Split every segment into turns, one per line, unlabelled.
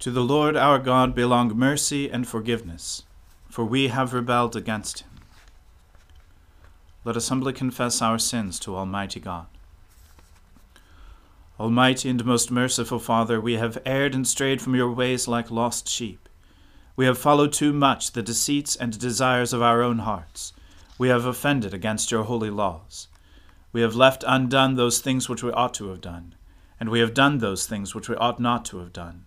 To the Lord our God belong mercy and forgiveness, for we have rebelled against him. Let us humbly confess our sins to Almighty God. Almighty and most merciful Father, we have erred and strayed from your ways like lost sheep. We have followed too much the deceits and desires of our own hearts. We have offended against your holy laws. We have left undone those things which we ought to have done, and we have done those things which we ought not to have done.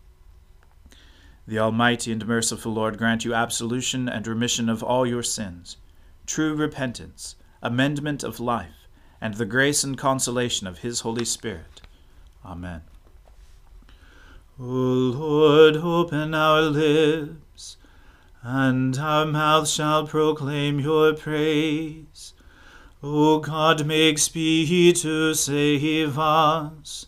The Almighty and merciful Lord grant you absolution and remission of all your sins, true repentance, amendment of life, and the grace and consolation of his Holy Spirit. Amen. O Lord, open our lips, and our mouth shall proclaim your praise. O God, make speed to save us.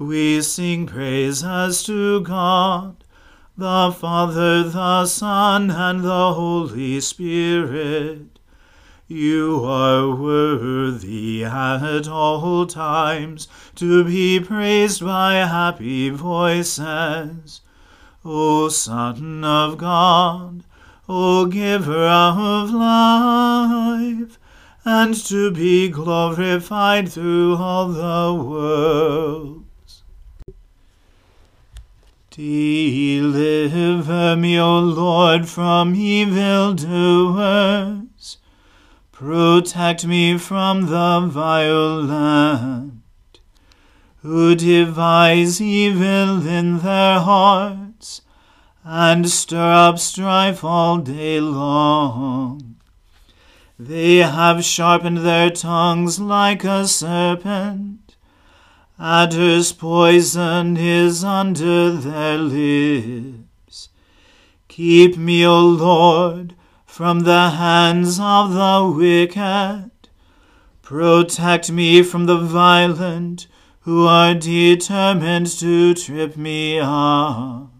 we sing praises to God, the Father, the Son, and the Holy Spirit. You are worthy at all times to be praised by happy voices. O Son of God, O Giver of life, and to be glorified through all the worlds. Deliver me, O Lord, from evil doers. Protect me from the violent, who devise evil in their hearts, and stir up strife all day long. They have sharpened their tongues like a serpent. Adder's poison is under their lips. Keep me, O Lord, from the hands of the wicked. Protect me from the violent, who are determined to trip me up.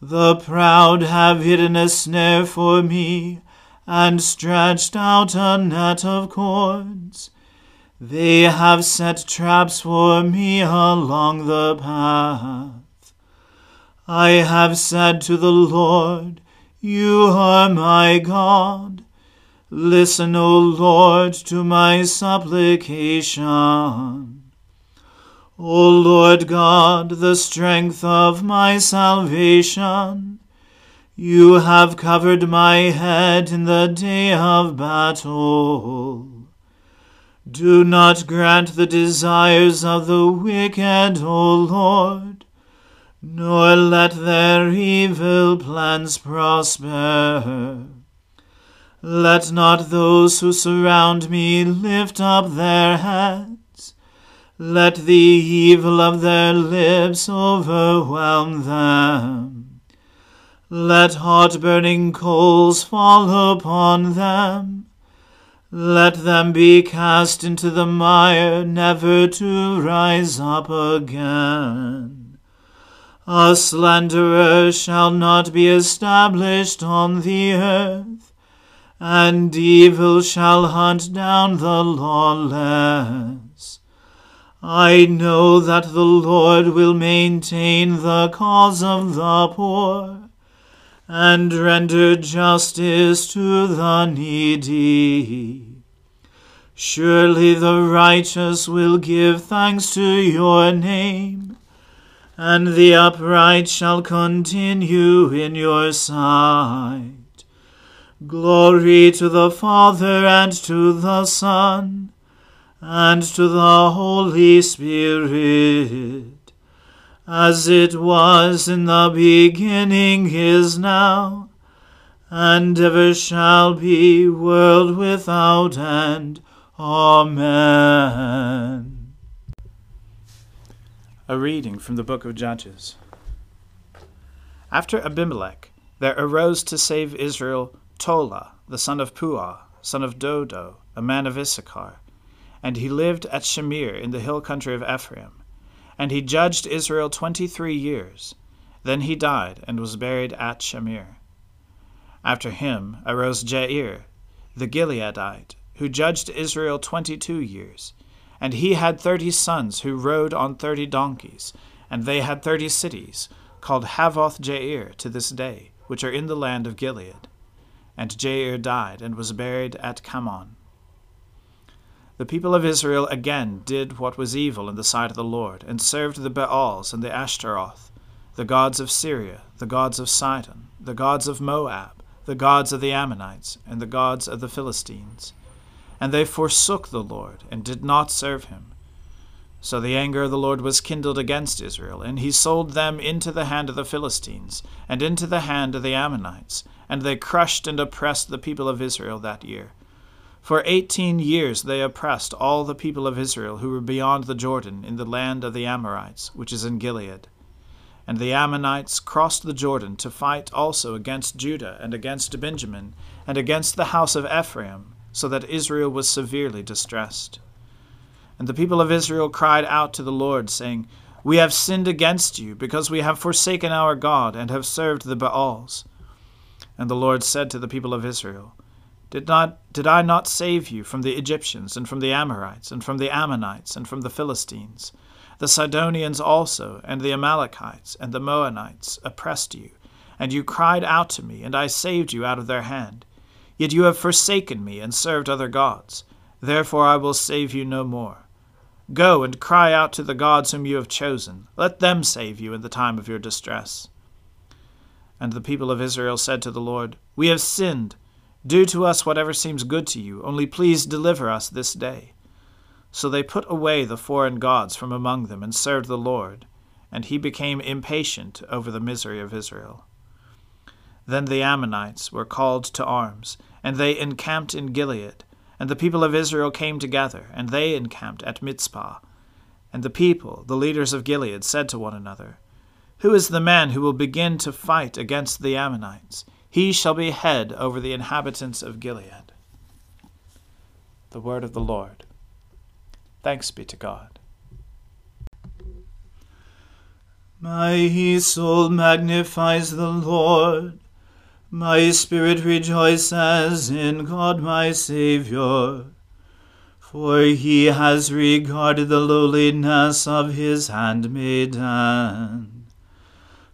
The proud have hidden a snare for me and stretched out a net of cords. They have set traps for me along the path. I have said to the Lord, You are my God. Listen, O Lord, to my supplication. O Lord God, the strength of my salvation, you have covered my head in the day of battle. Do not grant the desires of the wicked, O Lord, nor let their evil plans prosper. Let not those who surround me lift up their heads. Let the evil of their lips overwhelm them. Let hot burning coals fall upon them. Let them be cast into the mire, never to rise up again. A slanderer shall not be established on the earth, and evil shall hunt down the lawless. I know that the Lord will maintain the cause of the poor, and render justice to the needy. Surely the righteous will give thanks to your name, and the upright shall continue in your sight. Glory to the Father and to the Son and to the Holy Spirit, as it was in the beginning is now, and ever shall be, world without end. Amen. A reading from the book of Judges. After Abimelech, there arose to save Israel Tola, the son of Puah, son of Dodo, a man of Issachar. And he lived at Shamir in the hill country of Ephraim. And he judged Israel twenty three years. Then he died and was buried at Shamir. After him arose Jair, the Gileadite, who judged Israel twenty two years. And he had thirty sons who rode on thirty donkeys, and they had thirty cities, called Havoth Jair to this day, which are in the land of Gilead and Jair died and was buried at Kamon. The people of Israel again did what was evil in the sight of the Lord, and served the Baals and the Ashtaroth, the gods of Syria, the gods of Sidon, the gods of Moab, the gods of the Ammonites, and the gods of the Philistines. And they forsook the Lord, and did not serve him. So the anger of the Lord was kindled against Israel, and he sold them into the hand of the Philistines, and into the hand of the Ammonites, and they crushed and oppressed the people of Israel that year. For eighteen years they oppressed all the people of Israel who were beyond the Jordan in the land of the Amorites, which is in Gilead. And the Ammonites crossed the Jordan to fight also against Judah and against Benjamin and against the house of Ephraim, so that Israel was severely distressed. And the people of Israel cried out to the Lord, saying, We have sinned against you, because we have forsaken our God and have served the Baals. And the Lord said to the people of Israel, did, not, did I not save you from the Egyptians, and from the Amorites, and from the Ammonites, and from the Philistines? The Sidonians also, and the Amalekites, and the Moabites oppressed you, and you cried out to me, and I saved you out of their hand. Yet you have forsaken me, and served other gods. Therefore I will save you no more. Go and cry out to the gods whom you have chosen. Let them save you in the time of your distress. And the people of Israel said to the Lord, We have sinned. Do to us whatever seems good to you, only please deliver us this day. So they put away the foreign gods from among them and served the Lord, and he became impatient over the misery of Israel. Then the Ammonites were called to arms, and they encamped in Gilead. And the people of Israel came together, and they encamped at Mizpah. And the people, the leaders of Gilead, said to one another, who is the man who will begin to fight against the Ammonites? He shall be head over the inhabitants of Gilead. The word of the Lord. Thanks be to God.
My soul magnifies the Lord. My spirit rejoices in God my Saviour. For he has regarded the lowliness of his handmaiden.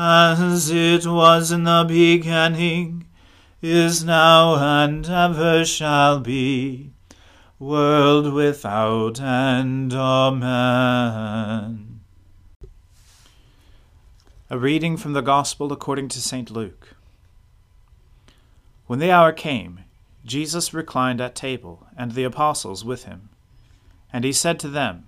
as it was in the beginning, is now, and ever shall be world without end. Amen.
A reading from the Gospel according to St. Luke. When the hour came, Jesus reclined at table, and the apostles with him. And he said to them,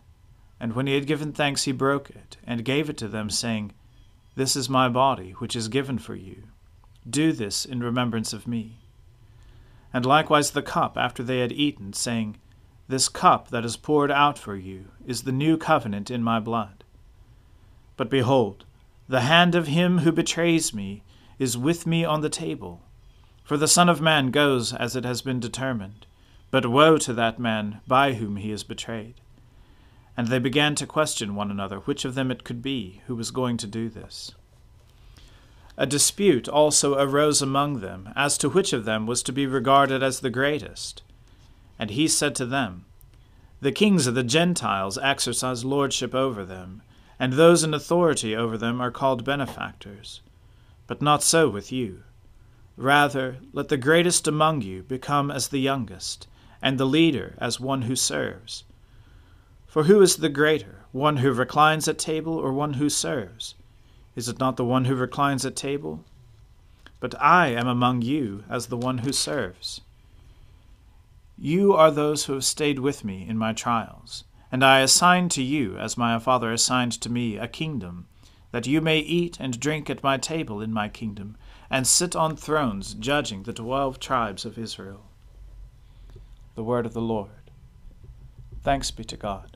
and when he had given thanks, he broke it, and gave it to them, saying, This is my body, which is given for you. Do this in remembrance of me. And likewise the cup after they had eaten, saying, this cup that is poured out for you is the new covenant in my blood. But behold, the hand of him who betrays me is with me on the table. For the Son of Man goes as it has been determined, but woe to that man by whom he is betrayed. And they began to question one another which of them it could be who was going to do this. A dispute also arose among them as to which of them was to be regarded as the greatest. And he said to them, The kings of the Gentiles exercise lordship over them, and those in authority over them are called benefactors. But not so with you. Rather, let the greatest among you become as the youngest, and the leader as one who serves. For who is the greater, one who reclines at table or one who serves? Is it not the one who reclines at table? But I am among you as the one who serves. You are those who have stayed with me in my trials, and I assign to you, as my Father assigned to me, a kingdom, that you may eat and drink at my table in my kingdom, and sit on thrones judging the twelve tribes of Israel. The word of the Lord. Thanks be to God.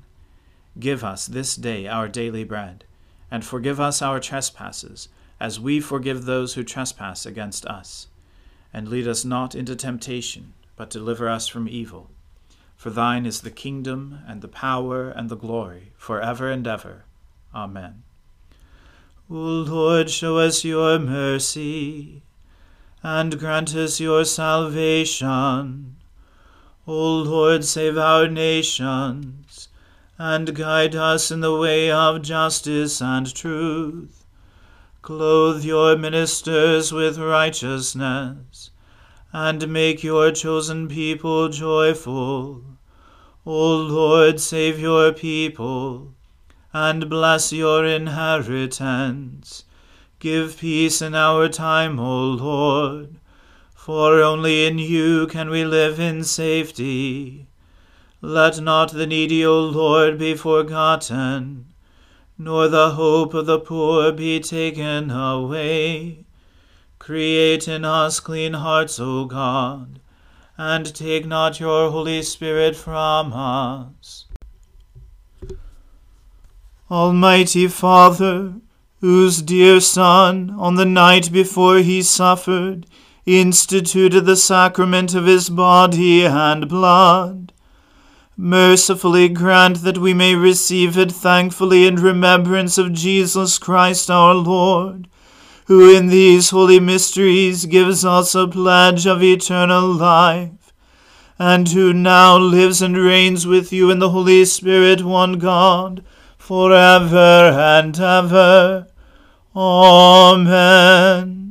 Give us this day our daily bread, and forgive us our trespasses, as we forgive those who trespass against us. And lead us not into temptation but deliver us from evil. For thine is the kingdom, and the power, and the glory, for ever and ever. Amen.
O Lord, show us your mercy, and grant us your salvation. O Lord, save our nations, and guide us in the way of justice and truth. Clothe your ministers with righteousness and make your chosen people joyful. O Lord, save your people, and bless your inheritance. Give peace in our time, O Lord, for only in you can we live in safety. Let not the needy, O Lord, be forgotten, nor the hope of the poor be taken away. Create in us clean hearts, O God, and take not your Holy Spirit from us. Almighty Father, whose dear Son, on the night before he suffered, instituted the sacrament of his body and blood, mercifully grant that we may receive it thankfully in remembrance of Jesus Christ our Lord, who in these holy mysteries gives us a pledge of eternal life, and who now lives and reigns with you in the Holy Spirit, one God, for ever and ever. Amen.